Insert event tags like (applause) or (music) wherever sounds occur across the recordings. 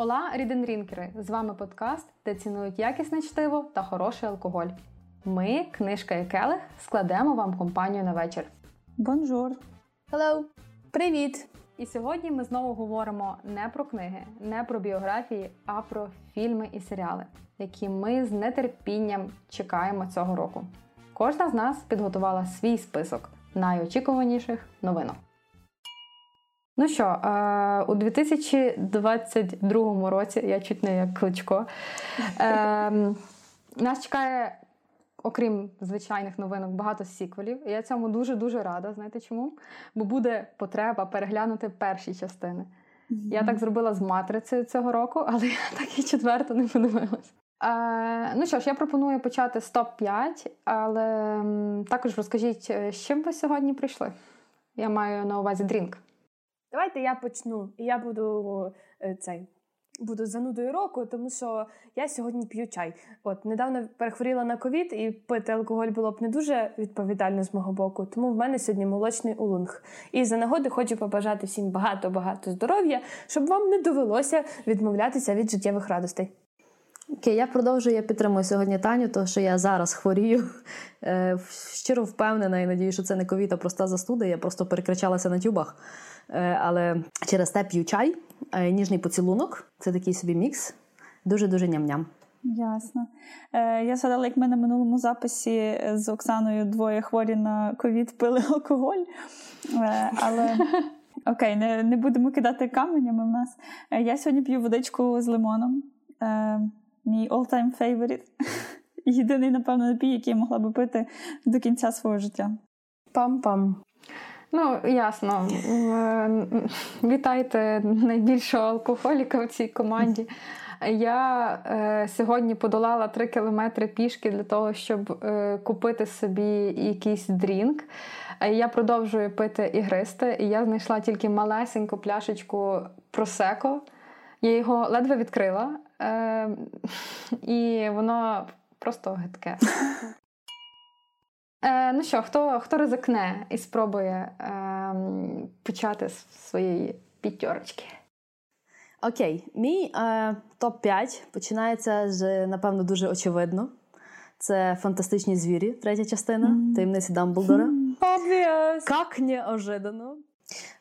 Ола ріденрінкери! З вами подкаст, де цінують якісне чтиво та хороший алкоголь. Ми, книжка і келих, складемо вам компанію на вечір. Бонжур! Hello! Привіт! І сьогодні ми знову говоримо не про книги, не про біографії, а про фільми і серіали, які ми з нетерпінням чекаємо цього року. Кожна з нас підготувала свій список найочікуваніших новинок. Ну що, е, у 2022 році, я чуть не як кличко, е, нас чекає, окрім звичайних новинок, багато сіквелів. І я цьому дуже-дуже рада. Знаєте чому? Бо буде потреба переглянути перші частини. Mm-hmm. Я так зробила з матрицею цього року, але я так і четверту не подивилась. Е, ну що ж, я пропоную почати з топ-5, але також розкажіть, е, з чим ви сьогодні прийшли? Я маю на увазі drink. Давайте я почну. І я буду е, цей. Буду занудою року, тому що я сьогодні п'ю чай. От недавно перехворіла на ковід, і пити алкоголь було б не дуже відповідально з мого боку. Тому в мене сьогодні молочний улунг. І за нагоди хочу побажати всім багато-багато здоров'я, щоб вам не довелося відмовлятися від життєвих радостей. Окей, я продовжую, я підтримую сьогодні Таню, тому що я зараз хворію. Е, щиро впевнена і надію, що це не ковід, а проста застуда. Я просто перекричалася на тюбах. Е, але через те п'ю чай, е, ніжний поцілунок це такий собі мікс. Дуже-дуже ням-ням. Ясно. Е, Я згадала, як ми на минулому записі з Оксаною двоє хворі на ковід пили алкоголь. Е, але (laughs) окей, не не будемо кидати каменями в нас. Е, я сьогодні п'ю водичку з лимоном. Е, Мій all-time favorite. (laughs) Єдиний, напевно, напій, який я могла би пити до кінця свого життя. Пам-пам. Ну, ясно. Вітайте найбільшого алкоголіка в цій команді. Я е, сьогодні подолала 3 кілометри пішки для того, щоб е, купити собі якийсь drink. Я продовжую пити ігристе, і я знайшла тільки малесеньку пляшечку просеко. Я його ледве відкрила, е, і воно просто гидке. Е, Ну що, хто хто ризикне і спробує е, почати з своєї п'ятерочки? Окей, мій е, топ-5 починається з, напевно, дуже очевидно. Це фантастичні звірі, третя частина, mm. таємниці Дамблдора. Как неожиданно.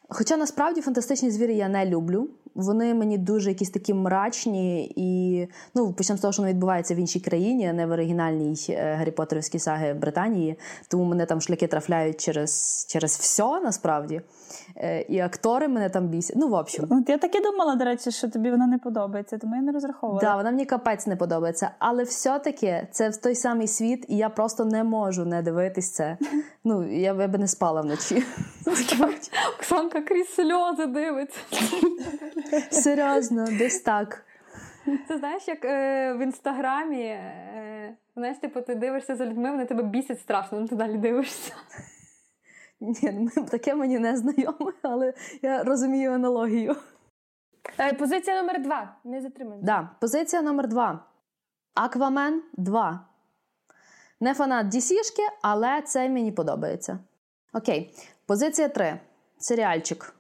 Хоча насправді фантастичні звірі я не люблю. Вони мені дуже якісь такі мрачні і ну почнемо з того, що воно відбувається в іншій країні, а не в оригінальній е, Гаррі Поттерівській саги Британії. Тому мене там шляхи трафляють через через все насправді. Е, і актори мене там бісять. Ну, в общем. От я так і думала, до речі, що тобі вона не подобається, тому я не розраховувала. Так, да, вона мені капець не подобається. Але все-таки це в той самий світ, і я просто не можу не дивитись це. (laughs) Ну, я би не спала вночі. (laughs) Оксанка крізь сльози дивиться. (laughs) Серйозно, десь так. Це знаєш, як е, в інстаграмі, е, знаєш, типу, ти дивишся за людьми, вони тебе бісять страшно, ну ти далі дивишся. Ні, ну, таке мені не знайоме, але я розумію аналогію. Е, позиція номер два. Не затримуємо. Да, Позиція номер два. Аквамен 2. Не фанат DC-шки, але це мені подобається. Окей. Позиція 3. Серіальчик.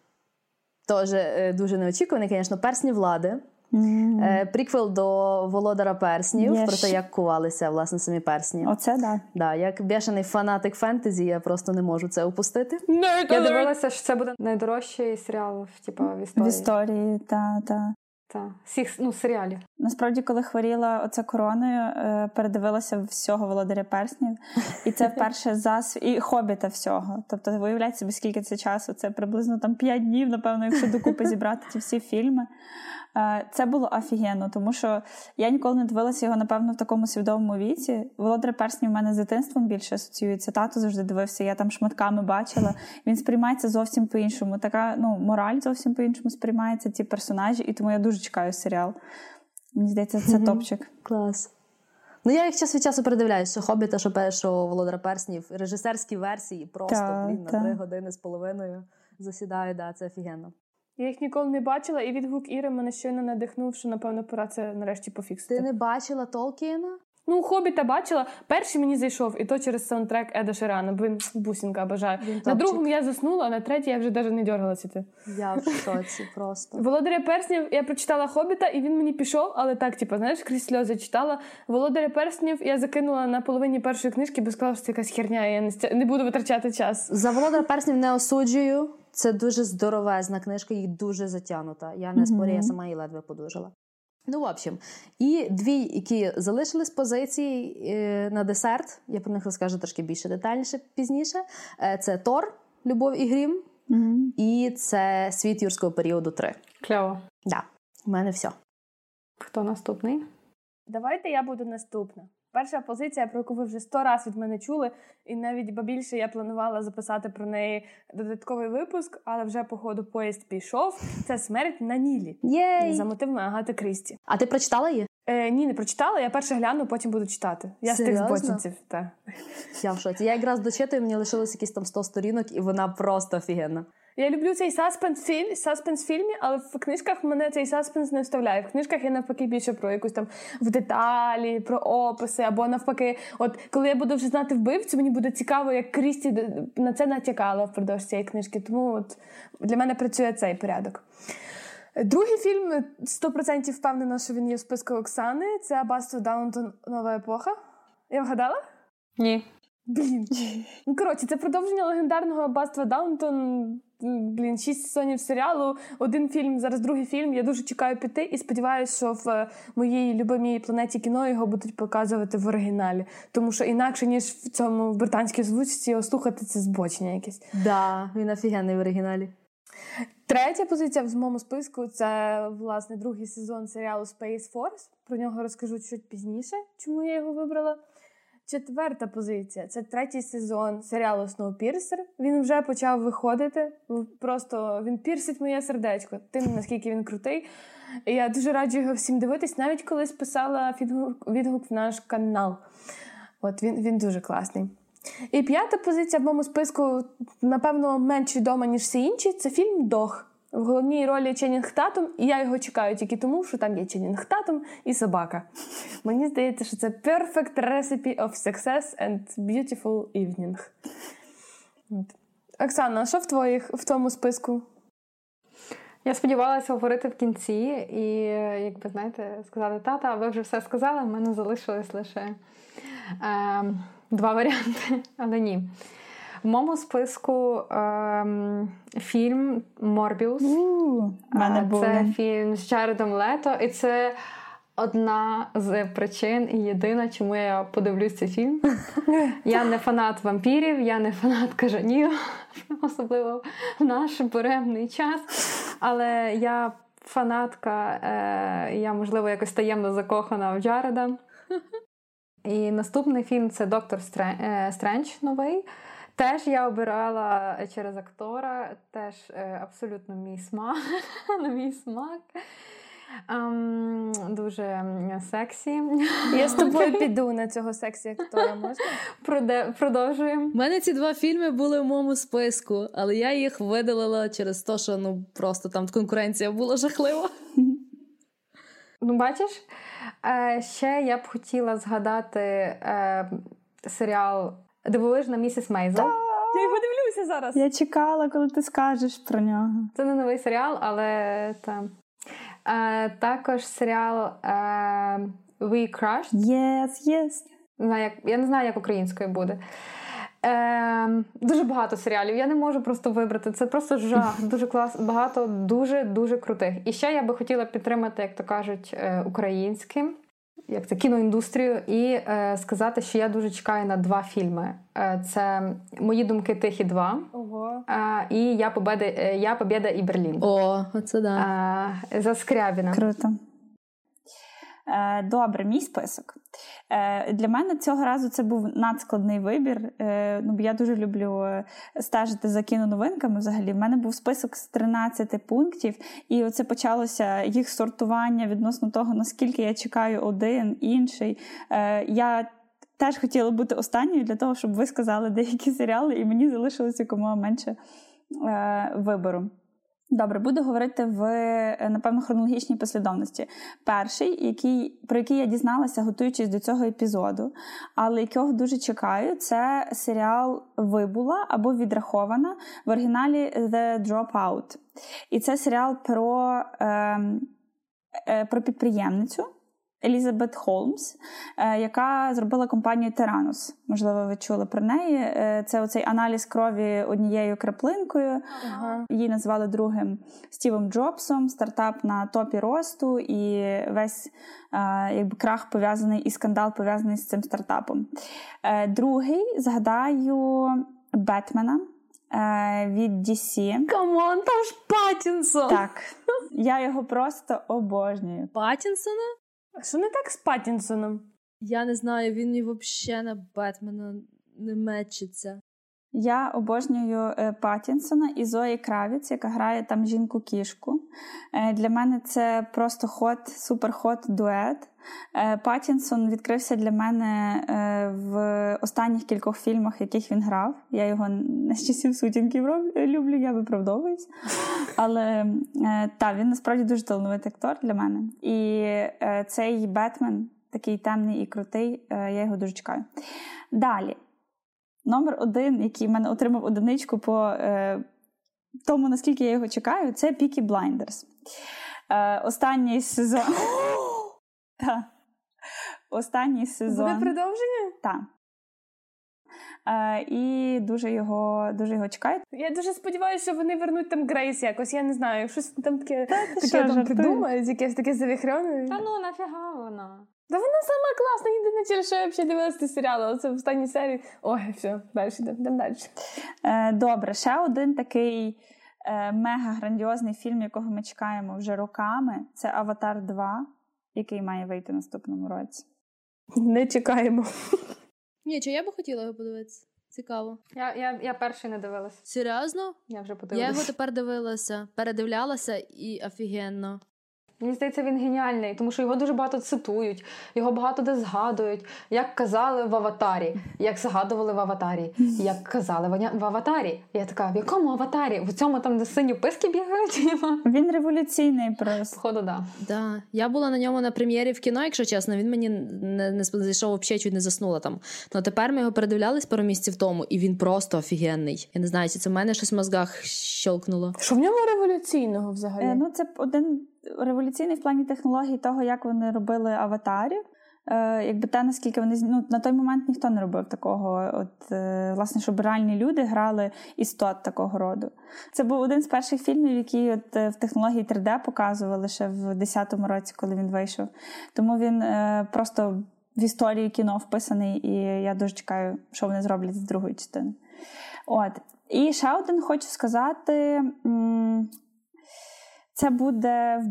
Теж е, дуже неочікуваний, звісно, персні влади. Mm. Приквел до Володара Перснів yes. про те, як кувалися власне самі персні. Оце да. Да, Як бешений фанатик фентезі, я просто не можу це опустити. No, я дивилася, що це буде найдорожчий серіал типу, в історії. В історії, та, та. Та, всіх ну, серіалів. Насправді, коли хворіла оця короною, е, передивилася всього володаря перснів, і це вперше за і хобіта всього. Тобто, виявляється скільки це часу. Це приблизно там 5 днів, напевно, якщо докупи зібрати ті всі фільми. Е, це було офігенно, тому що я ніколи не дивилася його, напевно, в такому свідомому віці. Володар перснів в мене з дитинством більше асоціюється. Тато завжди дивився, я там шматками бачила. Він сприймається зовсім по-іншому. Така ну, мораль зовсім по-іншому сприймається, ті персонажі, і тому я дуже чекаю серіал. Мені здається, це топчик. Клас. Ну, я їх час від часу передивляюсь, що хобіта, що першого Володара Перснів, режисерські версії просто та, блін, на три години з половиною засідаю, да, це офігенно. Я їх ніколи не бачила, і відгук Іри мене щойно надихнув, що, напевно, пора це нарешті пофіксити. Ти не бачила Толкіна? Ну, хобіта бачила. Перший мені зайшов, і то через саундтрек Еда Ширана, він бусінка бажає. Він На другому я заснула, а на третій я вже навіть не дергалася. йти. Я в шоці просто. Володаря перснів я прочитала хобіта, і він мені пішов, але так, типу, знаєш, крізь сльози читала. Володаря перснів я закинула на половині першої книжки, бо сказала, що це якась херня, і я не, стя- не буду витрачати час. За володар перснів не осуджую. Це дуже здоровезна книжка і дуже затягнута. Я не спорю, я сама її ледве подужала. Ну, в общем, і дві, які залишились позиції е, на десерт, я про них розкажу трошки більше детальніше пізніше. Е, це Тор, Любов і Грім, Мгм. і це Світ юрського періоду 3. Кльово. Да, в мене все. Хто наступний? Давайте я буду наступна. Перша позиція, про яку ви вже сто раз від мене чули, і навіть ба більше я планувала записати про неї додатковий випуск, але вже по ходу поїзд пішов. Це смерть на Нілі Єй! за мотивами Агати Крісті. А ти прочитала її? Е, ні, не прочитала. Я перше гляну, потім буду читати. Я з тих Серйозно? збочинців. Так. Я в шоці. Я якраз дочитую, мені лишилось якісь там 100 сторінок, і вона просто офігенна. Я люблю цей саспенс фільм, саспенс фільмі, але в книжках мене цей саспенс не вставляє. В книжках я навпаки більше про якусь там в деталі, про описи, або навпаки, от коли я буду вже знати вбивцю, мені буде цікаво, як Крісті на це натякала впродовж цієї книжки. Тому от для мене працює цей порядок. Другий фільм 100% впевнена, що він є в списку Оксани. Це Аббатство Даунтон Нова епоха. Я вгадала? Ні. Блін. Ну, коротше, це продовження легендарного аббатства Даунтон. Блін, шість сезонів серіалу, один фільм, зараз другий фільм. Я дуже чекаю піти і сподіваюся, що в моїй любимій планеті кіно його будуть показувати в оригіналі. Тому що інакше, ніж в цьому в британській озвучці, його слухати це збочення якесь. Да, він офігенний в оригіналі. Третя позиція в моєму списку це власне другий сезон серіалу Space Force. Про нього розкажу чуть пізніше, чому я його вибрала. Четверта позиція це третій сезон серіалу Snowpiercer. Він вже почав виходити. Просто він пірсить моє сердечко, тим наскільки він крутий. І я дуже раджу його всім дивитись, навіть колись писала відгук, відгук в наш канал. От він, він дуже класний. І п'ята позиція в моєму списку, напевно, менш відома, ніж всі інші, це фільм Дох. В головній ролі Ченнінг Татум, і я його чекаю тільки тому, що там є Ченнінг Татум і собака. Мені здається, що це perfect recipe of success and beautiful evening. Оксана, що в твоїх в твоєму списку? Я сподівалася говорити в кінці, і, якби знаєте, сказати, тата, ви вже все сказали, в мене залишилось лише е, два варіанти, але ні. В моєму списку е, фільм Морбіус. У мене Е, був Це фільм з Джаредом Лето, і це одна з причин і єдина, чому я подивлюсь цей фільм. (laughs) Я не фанат вампірів, я не фанат кажанів, (laughs) особливо в наш буремний час. Але я фанатка, е, я, можливо, якось таємно закохана в Джареда. (laughs) І наступний фільм це Доктор Стре- е, Стрендж новий. Теж я обирала через актора, теж е, абсолютно мій смак. (laughs) на мій смак. Ем, дуже сексі. Я з тобою піду на цього сексі актора, можна? Проде- Продовжуємо. У мене ці два фільми були в моєму списку, але я їх видалила через те, що ну просто там конкуренція була жахлива. Ну, бачиш, е, ще я б хотіла згадати е, серіал Дивовижна місіс Мейзел. Я його дивлюся зараз. Я чекала, коли ти скажеш про нього. Це не новий серіал, але там. Е, також серіал е, We Crushed. Не знаю, як, я не знаю, як українською буде. Е, дуже багато серіалів. Я не можу просто вибрати. Це просто жах. (laughs) Дуже клас, багато, дуже дуже крутих. І ще я би хотіла підтримати, як то кажуть, е, українським, як це кіноіндустрію, і е, сказати, що я дуже чекаю на два фільми. Е, це Мої думки тихі два Ого. е, і Я Победа, е, Я Побєда і Берлін. О, оце да. Е, за Скрябіна. Круто. Е, Добре, мій список. Е, Для мене цього разу це був надскладний вибір. Е, Ну, бо я дуже люблю стежити за кіноновинками. Взагалі, в мене був список з 13 пунктів, і оце почалося їх сортування відносно того, наскільки я чекаю один, інший. Я теж хотіла бути останньою для того, щоб ви сказали деякі серіали, і мені залишилося якомога менше вибору. Добре, буду говорити в е, напевно хронологічній послідовності. Перший, який, про який я дізналася, готуючись до цього епізоду, але якого дуже чекаю, це серіал Вибула або відрахована в оригіналі The Dropout. І це серіал про, е, е, про підприємницю. Елізабет Холмс, е, яка зробила компанію Theranos. Можливо, ви чули про неї. Е, це оцей аналіз крові однією краплинкою. Ага. Її назвали другим Стівом Джобсом, стартап на топі росту, і весь е, якби крах пов'язаний і скандал пов'язаний з цим стартапом. Другий згадаю Бетмена від DC. Come on, там ж Паттінсон! Так, я його просто обожнюю. Паттінсона? А Що не так з Паттінсоном? Я не знаю, він і взагалі на Бетмена не мечиться. Я обожнюю е, Паттінсона і Зої Кравіц, яка грає там жінку-кішку. Е, Для мене це просто хот, суперхот дует. Е, Паттінсон відкрився для мене в останніх кількох фільмах, яких він грав. Я його не з часів сутінків люблю, я виправдовуюсь. Але е, та, він насправді дуже талановитий актор для мене. І цей Бетмен, такий темний і крутий, я його дуже чекаю. Далі. Номер один, який в мене отримав одиничку по е, тому, наскільки я його чекаю, це Peaky Blinders. Е, останній сезон. (gasps) Так. Останній Буде сезон. продовження? Так. Е, і дуже його, дуже його чекаю. Я дуже сподіваюся, що вони вернуть там Грейс якось. Я не знаю, щось там таке, ти таке що, там придумають, якесь таке завіхрьоне. Та ну нафіга вона? Да вона сама класна, єдине, через що я взагалі дивилася ці серіали. Оце в останній серії. Ой, все, далі йдемо, йдемо далі. Е, добре, ще один такий е, мега грандіозний фільм, якого ми чекаємо вже роками. Це Аватар 2, який має вийти наступному році. Не чекаємо. Ні, чи я би хотіла його подивитися? Цікаво. Я, я, я перший не дивилась. Серйозно? Я вже Я його тепер дивилася, передивлялася і офігенно. Мені здається, він геніальний, тому що його дуже багато цитують, його багато де згадують, як казали в аватарі, як згадували в аватарі, як казали в- аватарі. Я така, в якому аватарі? В цьому там, де сині писки бігають? (laughs) Він революційний просто. Походу, да. Да. Я була на ньому на прем'єрі в кіно, якщо чесно, він мені не, не зайшов взагалі, чуть не заснула там. Ну тепер ми його передивлялись пару місяців тому, і він просто офігенний. Я не знаю, чи це в мене щось в мозгах щелкнуло. Що в ньому революційного взагалі? Е, ну, це один революційний в плані технологій того, як вони робили аватарів. Е, якби те, наскільки вони ну, на той момент ніхто не робив такого, от е, власне, щоб реальні люди грали істот такого роду. Це був один з перших фільмів, які от е, в технології 3D показували ще в 10-му році, коли він вийшов. Тому він просто в історії кіно вписаний, і я дуже чекаю, що вони зроблять з другої частини. От. І ще один хочу сказати. м, це буде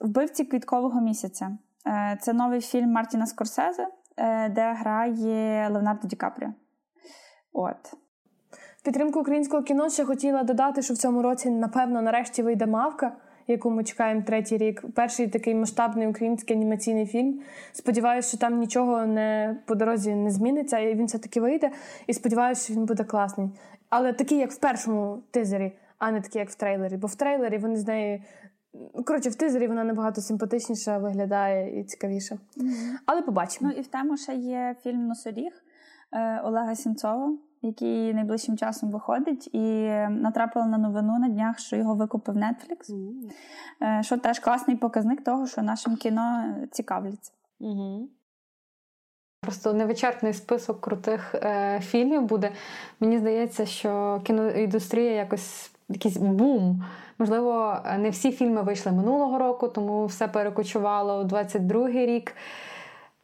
вбивці квіткового місяця. Е, Це новий фільм Мартіна Скорсезе, е, де грає Леонардо Ді Капріо. От. В підтримку українського кіно ще хотіла додати, що в цьому році, напевно, нарешті вийде мавка, яку ми чекаємо третій рік. Перший такий масштабний український анімаційний фільм. Сподіваюся, що там нічого не по дорозі не зміниться, і він все-таки вийде. І сподіваюся, що він буде класний. Але такий, як в першому тизері, а не такий, як в трейлері. Бо в трейлері вони з неї. Ну, Коротше, в тизері вона набагато симпатичніша виглядає і цікавіша. Але побачимо. Ну і в тему ще є фільм Носоріг е, Олега Сінцова, який найближчим часом виходить, і натрапила на новину на днях, що його викупив Netflix. Е, Що теж класний показник того, що нашим кіно цікавляться. Угу. Просто невичерпний список крутих е, фільмів буде. Мені здається, що кіноіндустрія якось якийсь бум. Можливо, не всі фільми вийшли минулого року, тому все перекочувало у 22-й рік.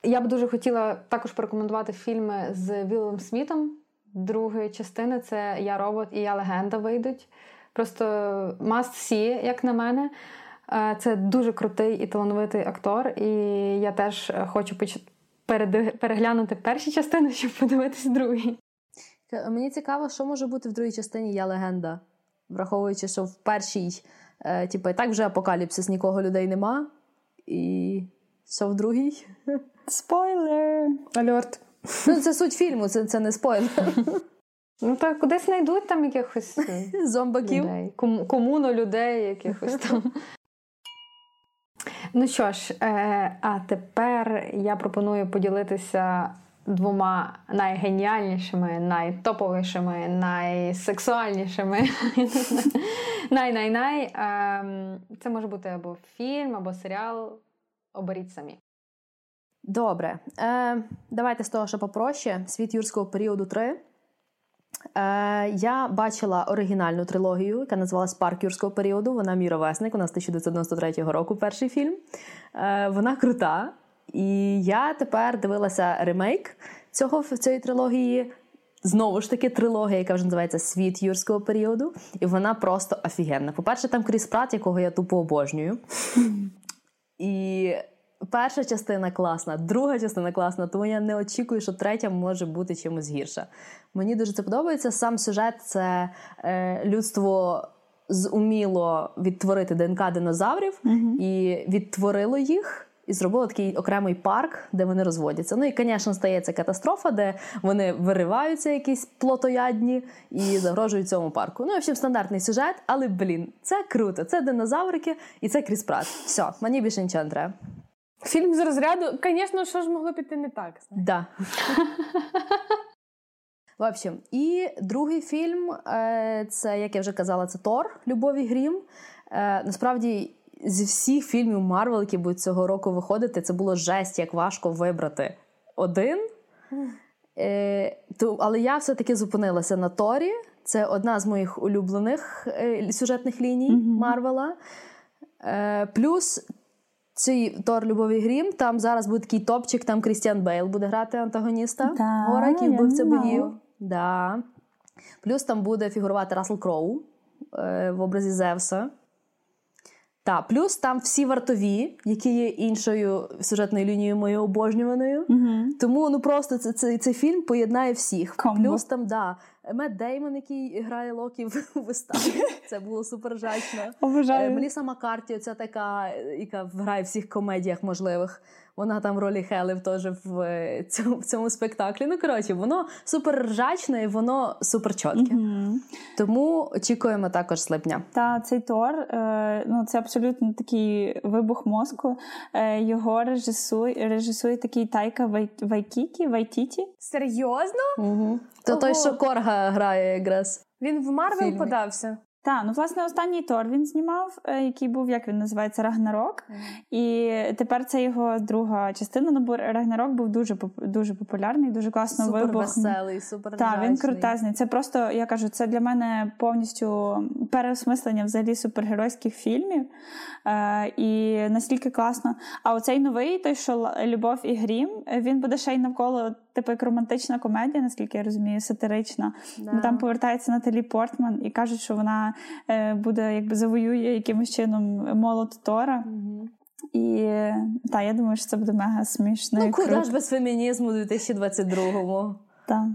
Я б дуже хотіла також порекомендувати фільми з Віллом Смітом. Другої частини це Я робот і Я легенда вийдуть. Просто must see, як на мене. Е, Це дуже крутий і талановитий актор, і я теж е, хочу переглянути перші частини, щоб подивитись другі. Мені цікаво, що може бути в другій частині Я легенда, враховуючи, що в першій, е, типу, і так вже апокаліпсис, нікого людей нема. І що в другій? Спойлер! Альорт. Ну, це суть фільму, це, це не спойлер. Ну так кудись знайдуть там якихось е, Зомбаків. людей. Ком- комуну людей якихось там. Ну що ж, е, а тепер я пропоную поділитися двома найгеніальнішими, найтоповішими, найсексуальнішими. (laughs) Най-най-най. Ем, Це може бути або фільм, або серіал. Оберіть самі. Добре. Е, давайте з того, що попроще. Світ юрського періоду 3. Е, я бачила оригінальну трилогію, яка називалась Парк юрського періоду. Вона мій ровесник, у нас 1993 року перший фільм. Е, вона крута. І я тепер дивилася ремейк цього, цієї трилогії. Знову ж таки, трилогія, яка вже називається Світ юрського періоду, і вона просто офігенна. По-перше, там Кріс Прат, якого я тупо обожнюю. І перша частина класна, друга частина класна, тому я не очікую, що третя може бути чимось гірша. Мені дуже це подобається. Сам сюжет це е, людство зуміло відтворити ДНК динозаврів і відтворило їх. І зробило такий окремий парк, де вони розводяться. Ну і, звісно, стається катастрофа, де вони вириваються, якісь плотоядні, і загрожують цьому парку. Ну, в общем, стандартний сюжет, але блін, це круто. Це динозаврики і це Кріс Пратт. Все, мені більше нічого не треба. Фільм з розряду, звісно, що ж могло піти не так. Да. В общем, і другий фільм е, це, як я вже казала, це Тор Любов і Грім. Е, насправді, зі всіх фільмів Марвел, які будуть цього року виходити, це було жесть, як важко вибрати один. Е, то, але я все-таки зупинилася на Торі. Це одна з моїх улюблених е, сюжетних ліній Марвела. Е, плюс цей Тор Любові Грім, там зараз буде такий топчик, там Крістіан Бейл буде грати антагоніста. Да, Гора, який вбивця богів. Да. Плюс там буде фігурувати Рассел Кроу е, в образі Зевса. Та, плюс там всі вартові, які є іншою сюжетною лінією моєю обожнюваною. Тому ну просто це, це, цей фільм поєднає всіх. Комбо. Плюс там, да, Мед Деймон, який грає Локі в виставі. (laughs) Це було супер жачно. Е, Обожаю. Меліса Маккарті, оця така, е, яка грає в всіх комедіях можливих. Вона там в ролі Хелев теж в е, цьому, в цьому спектаклі. Ну, коротше, воно супер ржачне і воно супер чітке. Тому очікуємо також з липня. Та цей Тор, е, ну це абсолютно такий вибух мозку. Е, його режисує, режисує такий Тайка Вай, Вайкіті, Вайтіті. Серйозно? Угу. То той, що Корга грає якраз. Він в Марвел подався. Так, ну власне останній Тор він знімав, е, який був, як він називається, Рагнарок. І тепер це його друга частина. Ну, бо Рагнарок був дуже дуже популярний, дуже класно Супер вибух. веселий, супер Так, він крутезний. Це просто, я кажу, це для мене повністю переосмислення взагалі супергеройських фільмів. Е, і настільки класно. А оцей новий, той, що Любов і Грім, е, він буде ще й навколо, типу, як романтична комедія, наскільки я розумію, сатирична. Да. Там повертається Наталі Портман і кажуть, що вона е, буде якби завоює якимось чином молот Тора. Угу. І та, я думаю, що це буде мега смішно. Ну, куди ж без фемінізму у 2022-му? Та.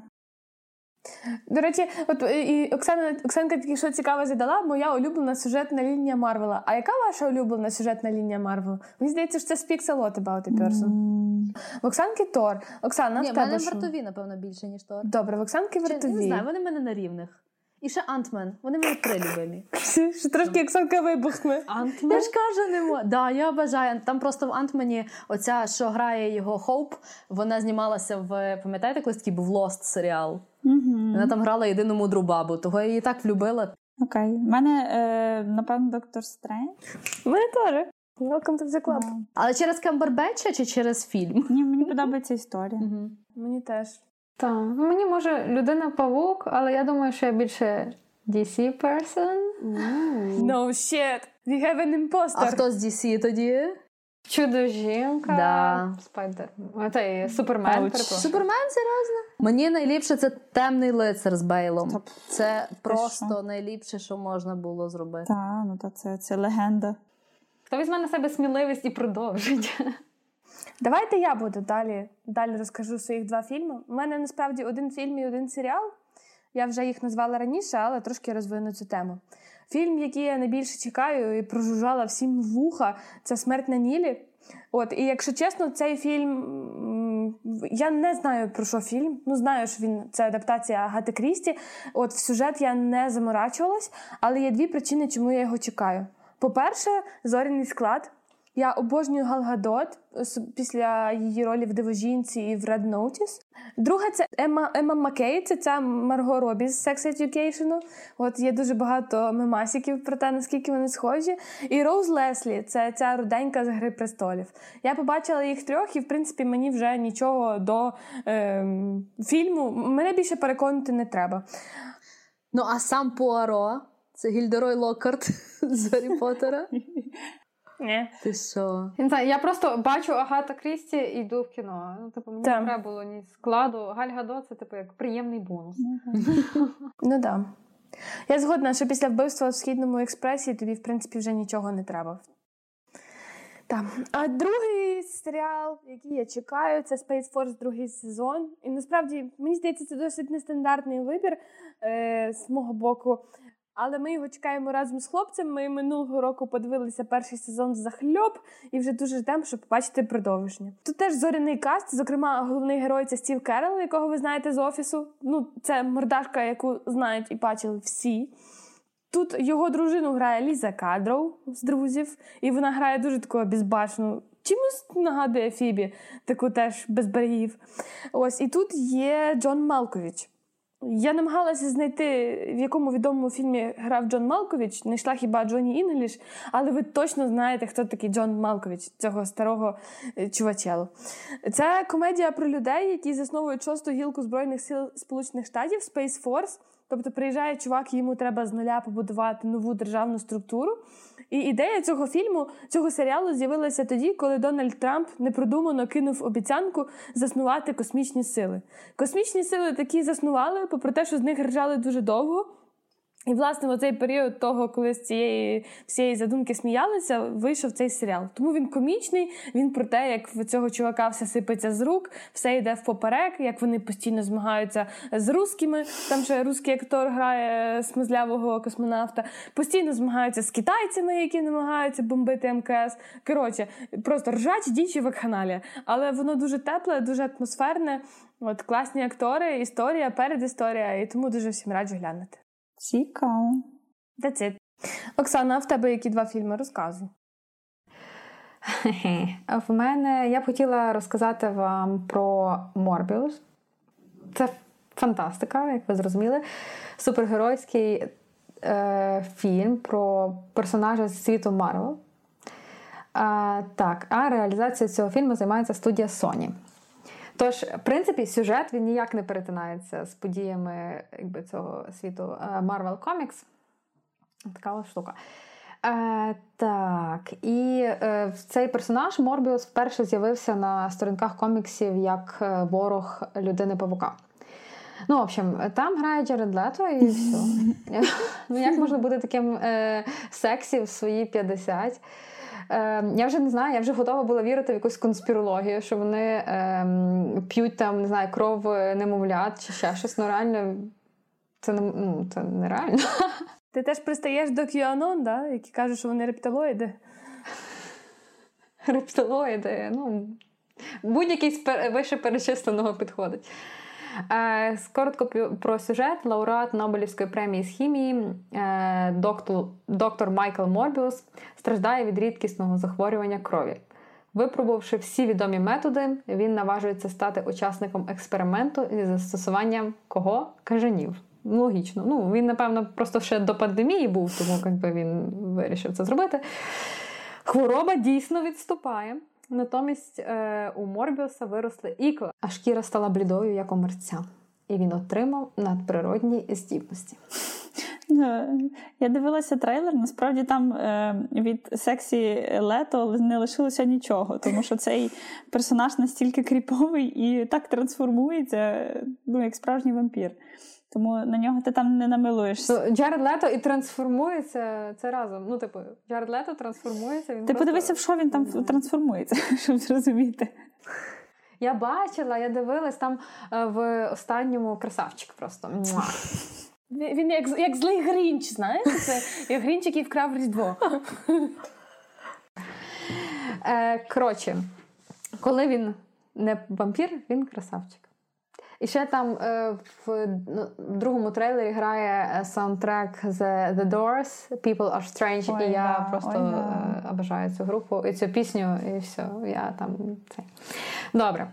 До речі, от е, і Оксана Оксанка тільки що цікаво задала, моя улюблена сюжетна лінія Марвела. А яка ваша улюблена сюжетна лінія Марвела? Мені здається, що це з Pixel Lot About a Person. М, В Оксанки Тор. Оксана, Ні, в в мене що? вартові, напевно, більше, ніж Тор. Добре, в Оксанки Чи- вартові. Не знаю, вони в мене на рівних. І ще Антмен. Вони в мене три любимі. Що трошки Оксанка вибухне. Я ж кажу, не можу. Да, я бажаю. Там просто в Антмені оця, що грає його Хоуп, вона знімалася в пам'ятаєте, колись такий був Lost серіал. Мгм. Вона там грала єдину мудру бабу, того я її так влюбила. Окей. У мене, е, напевно, доктор Стрендж. У мене теж. Welcome to the club. Ну, Але через Камбербетча чи через фільм? Ні, мені подобається історія. Мгм. Мені теж. Так, ну, мені може Людина-павук, але я думаю, що я більше DC person. No shit. We have an imposter. А хто з DC тоді? Чудо-жінка, Да. спайдер. Оцей супермен, Ауч. Супермен, серйозно? Мені найліпше це темний лицар з Бейлом. Стоп. Це просто що? найліпше, що можна було зробити. Та, ну та це, це легенда. Хто візьме на себе сміливість і продовжить? (laughs) Давайте я буду далі, далі розкажу своїх два фільми. У мене насправді один фільм і один серіал. Я вже їх назвала раніше, але трошки розвину цю тему. Фільм, який я найбільше чекаю і прожужжала всім вуха, це Смерть на Нілі. От, і якщо чесно, цей фільм я не знаю про що фільм. Ну знаю, що він це адаптація Агати Крісті. От в сюжет я не заморачувалась, але є дві причини, чому я його чекаю. По-перше, зоряний склад. Я обожнюю Гал Гадот після її ролі в Дивожінці і в Red Notice. Друга це Емма Емма Маккей, це ця Марго Робі з Sex Education. От є дуже багато мемасиків про те, наскільки вони схожі. І Роуз Леслі це ця руденька з Гри престолів. Я побачила їх трьох, і в принципі мені вже нічого до е, фільму. Мене більше переконати не треба. Ну, а сам Пуаро це Гільдерой Локкарт (laughs) з Гаррі Поттера. (laughs) Ні. Ти що? Я не знаю, я просто бачу Агата Крісті і йду в кіно. Ну, типу, мені Так. не треба було ні складу. Галь Гадот це типу як приємний бонус. (laughs) Ну да. Я згодна, що після вбивства в східному експресі тобі, в принципі, вже нічого не треба. Так. А другий серіал, який я чекаю, це Space Force другий сезон. І насправді, мені здається, це досить нестандартний вибір е, з мого боку. Але ми його чекаємо разом з хлопцем. Ми минулого року подивилися перший сезон захльоп і вже дуже ждемо, щоб побачити продовження. Тут теж зоряний каст. Зокрема, головний герой це Стів Керрол, якого ви знаєте з офісу. Ну, це мордашка, яку знають і бачили всі. Тут його дружину грає Ліза Кадроу з друзів, і вона грає дуже таку безбашну. Чимось нагадує Фібі, таку теж без берегів. Ось і тут є Джон Малкович. Я намагалася знайти, в якому відомому фільмі грав Джон Малкович, знайшла хіба Джоні Інгліш, але ви точно знаєте, хто такий Джон Малкович, цього старого е, чувачелу. Це комедія про людей, які засновують шосту гілку Збройних сил Сполучених Штатів Space Force. Тобто приїжджає чувак, йому треба з нуля побудувати нову державну структуру. І ідея цього фільму, цього серіалу з'явилася тоді, коли Дональд Трамп непродумано кинув обіцянку заснувати космічні сили. Космічні сили такі заснували, попри те, що з них ржали дуже довго. І, власне, в цей період того, коли з цієї всієї задумки сміялися, вийшов цей серіал. Тому він комічний, він про те, як в цього чувака все сипеться з рук, все йде впоперек, як вони постійно змагаються з русскими. Там ще русський актор грає смазлявого космонавта, постійно змагаються з китайцями, які намагаються бомбити МКС. Коротше, просто ржач дічі вакханалія. Але воно дуже тепле, дуже атмосферне. От класні актори, історія, передісторія, і тому дуже всім раджу глянути. Цікаво. That's it. Оксана, а в тебе які два фільми розказуй? В мене я б хотіла розказати вам про Морбіус. Це фантастика, як ви зрозуміли. Супергеройський е, фільм про персонажа з світу Марвел. А, так, а реалізацією цього фільму займається студія Sony. Тож, в принципі, сюжет він ніяк не перетинається з подіями якби, цього світу е, Marvel Comics. Така ось штука. Е, так, і е, цей персонаж Морбіус вперше з'явився на сторінках коміксів як е, ворог людини павука. Ну, в общем, там грає Джаред Лето і все. (laughs) Ну, як можна бути таким е, сексі в свої 50? Е, я вже не знаю, я вже готова була вірити в якусь конспірологію, що вони е, п'ють там, не знаю, кров немовлят чи ще щось. Ну, реально, це, не- ну, це нереально. (laughs) Ти теж пристаєш до QAnon, да? які кажуть, що вони рептилоїди. Рептилоїди, ну, будь-який з вище перечисленого підходить. Е, коротко про сюжет. Лауреат Нобелівської премії з хімії, е, доктор, Майкл Морбіус страждає від рідкісного захворювання крові. Випробувавши всі відомі методи, він наважується стати учасником експерименту зі застосуванням кого? Кажанів. Логічно. Ну, він, напевно, просто ще до пандемії був, тому якби, він вирішив це зробити. Хвороба дійсно відступає. Натомість е, у Морбіуса виросли ікла, а шкіра стала блідою, як у мерця. І він отримав надприродні здібності. Ну, Я дивилася трейлер. Насправді там е, від сексі лето не лишилося нічого, тому що цей персонаж настільки кріповий і так трансформується, ну як справжній вампір. Тому на нього ти там не намилуєшся. Ну, Джаред Лето і трансформується це разом. Ну, типу, Джаред Лето трансформується. Він Ти просто- подивися, в що він там трансформується, (laughs) щоб зрозуміти. Я бачила, я дивилась там е, в останньому красавчик просто. Він, як, як злий Грінч, знаєш? Це як Грінч, який вкрав Різдво. Е, коротше, коли він не вампір, він красавчик. І ще там е, в, ну, в другому трейлері грає е, саундтрек The, The Doors People Are Strange. Ой, і я да, просто ой, да. е, обожаю цю групу і цю пісню, і все. Я там це. Добре.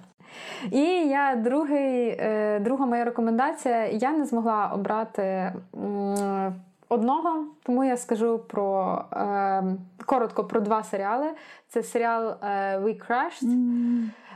І я другий, е, друга моя рекомендація. Я не змогла обрати одного, тому я скажу про е, коротко про два серіали. Це серіал е, We Crashed.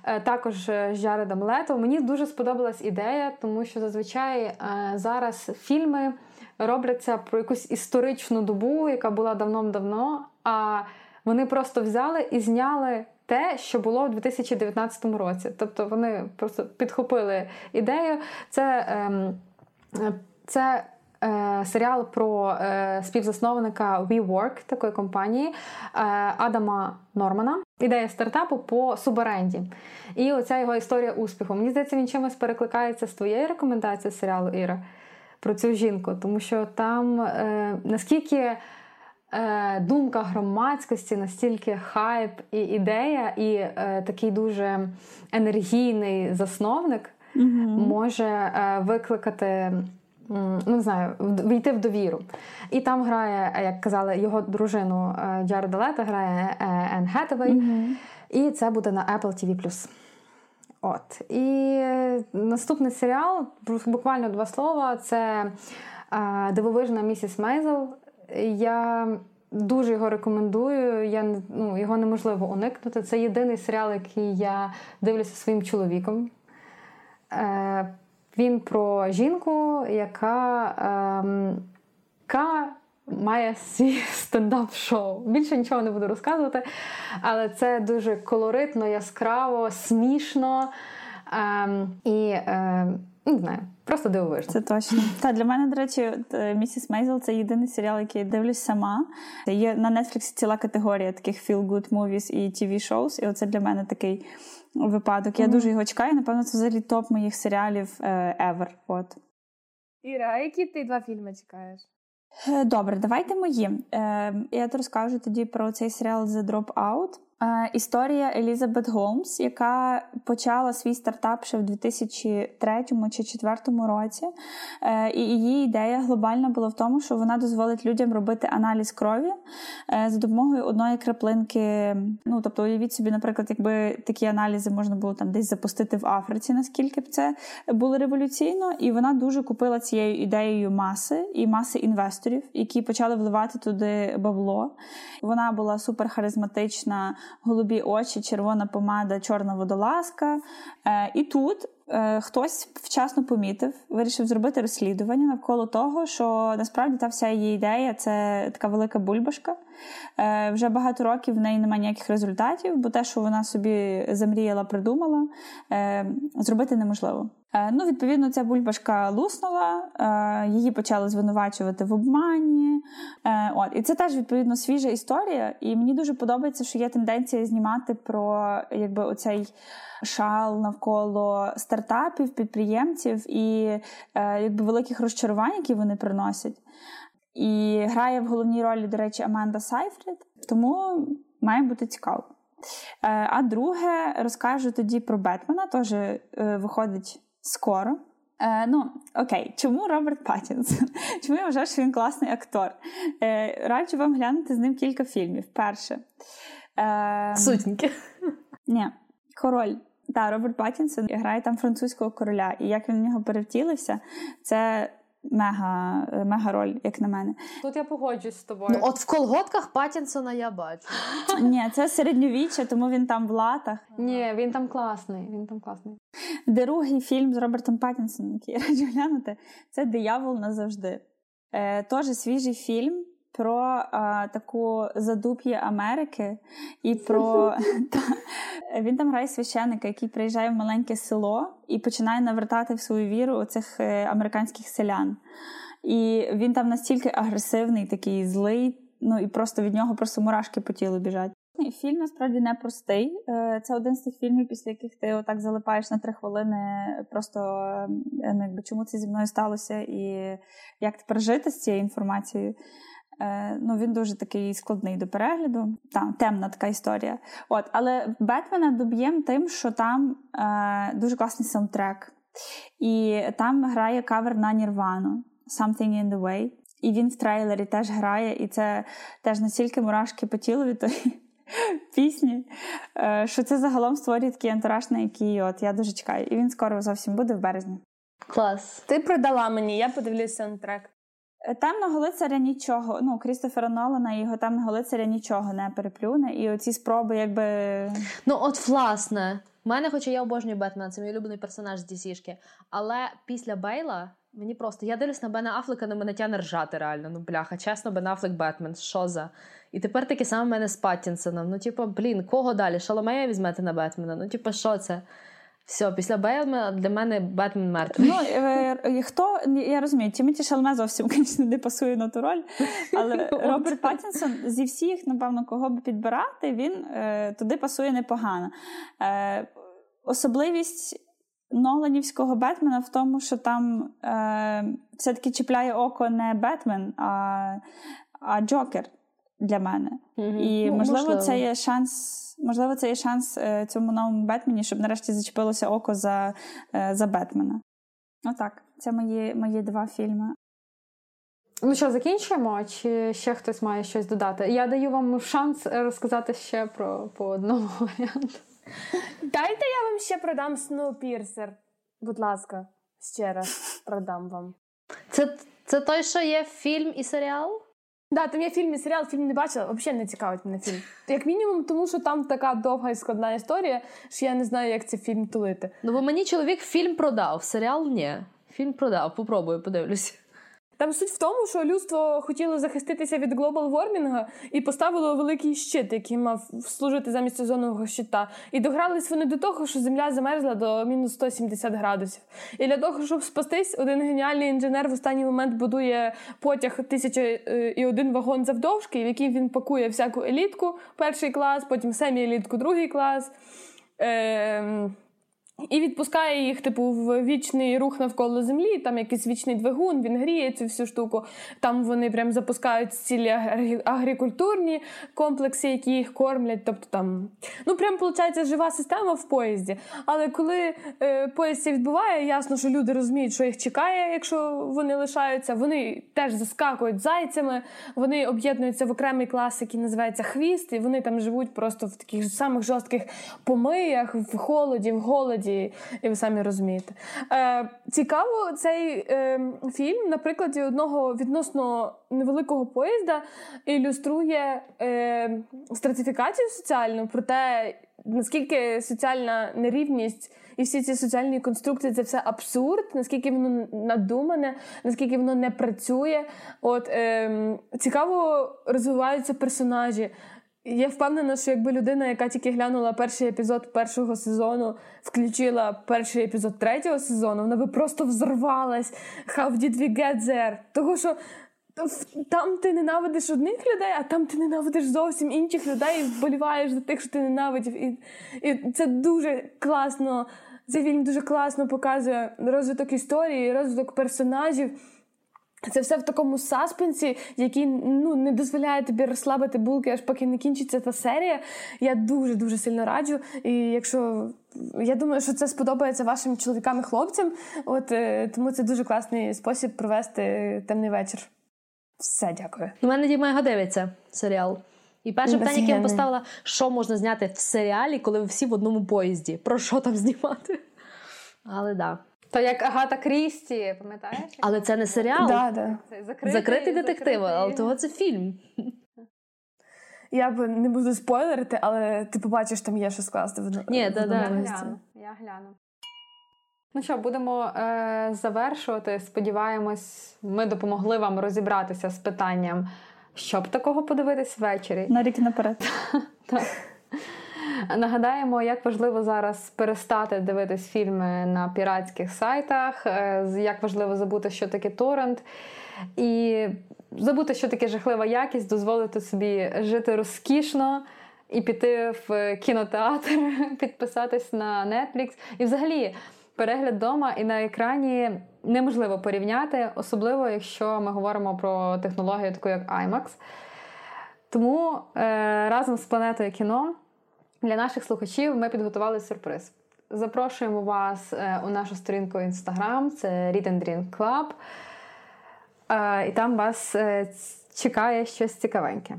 Е, Також з Джаредом Лето. Мені дуже сподобалась ідея, тому що зазвичай зараз фільми робляться про якусь історичну добу, яка була давно-давно. А вони просто взяли і зняли те, що було у 2019 році. Тобто вони просто підхопили ідею. Це, е, це е, серіал про е, співзасновника WeWork, такої компанії е, Адама Нормана. Ідея стартапу по суборенді. І оця його історія успіху. Мені здається, він чимось перекликається з твоєю рекомендацією серіалу Іра про цю жінку, тому що там е, наскільки думка громадськості, настільки хайп і ідея, і е, такий дуже енергійний засновник може е, викликати. Ну, не знаю, війти в довіру. І там грає, е, як казали, його дружину е, Джареда Лето грає е, Енн Хетевей. І це буде на Apple TV+. От. І е, наступний серіал, буквально два слова, це е, Дивовижна місіс Мейзел. Я дуже його рекомендую. Я, ну, його неможливо уникнути. Це єдиний серіал, який я дивлюся своїм чоловіком. Е, він про жінку, яка, ем, яка має свій (laughs) стендап-шоу. Більше нічого не буду розказувати, але це дуже колоритно, яскраво, смішно ем, і ем, не знаю, просто дивовижно. Це точно. Та для мене, до речі, е, місіс Мейзел це єдиний серіал, який я дивлюсь сама. Є на Netflix ціла категорія таких feel-good movies і TV shows, і оце для мене такий випадок. Я дуже його чекаю. Напевно, це взагалі топ моїх серіалів е, ever. От. Іра, а які ти два фільми чекаєш? Е, Добре, давайте мої. Я розкажу тоді про цей серіал The Dropout. Е, історія Елізабет Голмс, яка почала свій стартап ще в 2003 чи 2004 році. Е, і її ідея глобальна була в тому, що вона дозволить людям робити аналіз крові е, за допомогою одної краплинки. Ну, тобто, уявіть собі, наприклад, якби такі аналізи можна було там десь запустити в Африці, наскільки б це було революційно, і вона дуже купила цією ідеєю маси і маси інвесторів, які почали вливати туди бабло. Вона була супер харизматична, голубі очі, червона помада, чорна водолазка. Е, і тут е, хтось вчасно помітив, вирішив зробити розслідування навколо того, що насправді та вся її ідея це така велика бульбашка. Е, вже багато років в неї немає ніяких результатів, бо те, що вона собі замріяла, придумала, зробити неможливо. Е, ну, відповідно, ця бульбашка луснула, е, її почали звинувачувати в обмані. Е, от. І це теж відповідно свіжа історія. І мені дуже подобається, що є тенденція знімати про якби оцей шал навколо стартапів, підприємців і якби великих розчарувань, які вони приносять. І грає в головній ролі, до речі, Аманда Сайфрід, тому має бути цікаво. А друге розкажу тоді про Бетмена, теж виходить скоро. Е, ну, окей, чому Роберт Паттінсон? (laughs) Чому я вважаю, що він класний актор? Е, раджу вам глянути з ним кілька фільмів. Перше. Е, Сутіньки. ні, король. Так, Роберт Паттінсон грає там французького короля, і як він в нього перевтілився, це мега, мега роль, як на мене. Тут я погоджуюсь з тобою. Ну, от в колготках Паттінсона я бачу. Ні, це середньовіччя, тому він там в латах. Ні, він там класний. Він там класний. Другий фільм з Робертом Паттінсоном, який я раджу глянути, це Диявол назавжди. Е, Теж свіжий фільм про а, таку задуп'я Америки і про (laughs) він там грає священника, який приїжджає в маленьке село і починає навертати в свою віру цих американських селян. І він там настільки агресивний, такий злий, ну і просто від нього просто мурашки по тілу біжать. Фільм насправді непростий. Е, Це один з тих фільмів, після яких ти отак залипаєш на три хвилини. Просто е, ну, якби чому це зі мною сталося, і як тепер жити з цією інформацією. Е, ну, Він дуже такий складний до перегляду. Там темна така історія. От, Але Бетмена доб'єм тим, що там е, дуже класний саундтрек. І там грає кавер на Нірвану Something in the Way. І він в трейлері теж грає, і це теж настільки мурашки по тілу від тої (laughs) пісні, е, що це загалом створює такий антураж, на який от я дуже чекаю. І він скоро зовсім буде в березні. Клас. Ти продала мені, я подивлюся саундтрек. Е, Темного лицаря нічого. Ну, Крістофера Нолана і його темного лицаря нічого не переплюне. І оці спроби, якби. Ну, от, власне, в мене, хоча я обожнюю Бетмена, це мій улюблений персонаж з DC-шки, але після Бейла мені просто я дивлюсь на Бена Афлека, на мене тяне ржати реально. Ну, бляха, чесно, Бен Афлек Бетмен, що за? І тепер таке саме в мене з Паттінсоном. Ну, типу, блін, кого далі? Шаломея візьмете на Бетмена? Ну, типу, що це? Все, після Бейлмена для мене Бетмен мертвий. Ну, е, хто, я розумію, Тімоті Шалме зовсім, звісно, не пасує на ту роль, але (laughs) Роберт Паттінсон зі всіх, напевно, кого би підбирати, він е, туди пасує непогано. Е, особливість Ноланівського Бетмена в тому, що там е, все-таки чіпляє око не Бетмен, а, а Джокер для мене. Мгм. І Ну, можливо, це є шанс. Можливо, це є шанс е, цьому новому Бетмені, щоб нарешті зачепилося око за, е, за Бетмена. Отак, це мої, мої два фільми. Ну що, закінчуємо? Чи ще хтось має щось додати? Я даю вам шанс розказати ще про по одному (laughs) варіанту. Дайте я вам ще продам Snowpiercer. Будь ласка, ще раз продам вам. Це, це той, що є фільм і серіал? Да, там я фільм і серіал, фільм не бачила, взагалі не цікавить мене фільм. Як мінімум, тому що там така довга і складна історія, що я не знаю, як цей фільм тулити. Ну, бо мені чоловік фільм продав, серіал ні. Фільм продав, попробую, подивлюсь. Там суть в тому, що людство хотіло захиститися від глобал вормінга і поставило великий щит, який мав служити замість сезонного щита. І догрались вони до того, що земля замерзла до мінус 170 градусів. І для того, щоб спастись, один геніальний інженер в останній момент будує потяг тисяча е, і один вагон завдовжки, в який він пакує всяку елітку, перший клас, потім семі-елітку, другий клас. Ем, і відпускає їх, типу, в вічний рух навколо землі. Там якийсь вічний двигун, він гріє цю всю штуку. Там вони прям запускають цілі агрі- агрикультурні комплекси, які їх кормлять. Тобто там, ну прям виходить жива система в поїзді. Але коли е, поїзд це відбуває, ясно, що люди розуміють, що їх чекає, якщо вони лишаються. Вони теж заскакують зайцями, вони об'єднуються в окремий клас, який називається хвіст, і вони там живуть просто в таких самих жорстких помиях, в холоді, в голоді, і ви самі розумієте. Е, цікаво, цей е, фільм на прикладі одного відносно невеликого поїзда ілюструє е, стратифікацію соціальну про те, наскільки соціальна нерівність і всі ці соціальні конструкції це все абсурд, наскільки воно надумане, наскільки воно не працює. От е, цікаво розвиваються персонажі. Я впевнена, що якби людина, яка тільки глянула перший епізод першого сезону, включила перший епізод третього сезону, вона би просто взорвалась. How did we get there? Того, що там ти ненавидиш одних людей, а там ти ненавидиш зовсім інших людей і вболіваєш за тих, що ти ненавидів. І, і це дуже класно. Цей фільм дуже класно показує розвиток історії, розвиток персонажів. Це все в такому саспенсі, який ну не дозволяє тобі розслабити булки, аж поки не кінчиться та серія. Я дуже дуже сильно раджу. І якщо я думаю, що це сподобається вашим чоловікам і хлопцям, от е, тому це дуже класний спосіб провести темний вечір. Все, дякую. У мене Діма його дивиться серіал. І перше питання, яке я поставила, що можна зняти в серіалі, коли ви всі в одному поїзді? Про що там знімати? Але да. То як Агата Крісті, пам'ятаєш? Але це не серіал. Да, да. Це закритий, Закритий детектив, закритий. але того це фільм. Я б не буду спойлерити, але ти побачиш, там є що скласти. В, Ні, да, да. Я гляну. Я гляну. Ну що, будемо е, завершувати. Сподіваємось, ми допомогли вам розібратися з питанням, що б такого подивитись ввечері. На рік наперед. (laughs) Так. Нагадаємо, як важливо зараз перестати дивитись фільми на піратських сайтах, е, як важливо забути, що таке торрент, і забути, що таке жахлива якість, дозволити собі жити розкішно і піти в кінотеатр, (laughs) підписатись на Netflix. І взагалі перегляд вдома і на екрані неможливо порівняти, особливо якщо ми говоримо про технологію, таку як IMAX. Тому е, разом з планетою кіно для наших слухачів ми підготували сюрприз. Запрошуємо вас е, у нашу сторінку Instagram, це Read and Drink Club. Е, і там вас е, чекає щось цікавеньке.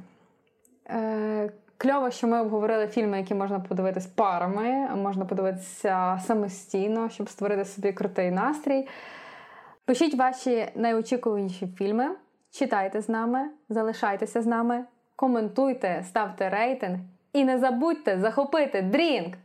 Кльово, що ми обговорили фільми, які можна подивитись парами, можна подивитися самостійно, щоб створити собі крутий настрій. Пишіть ваші найочікуваніші фільми, читайте з нами, залишайтеся з нами, коментуйте, ставте рейтинг і не забудьте захопити drink!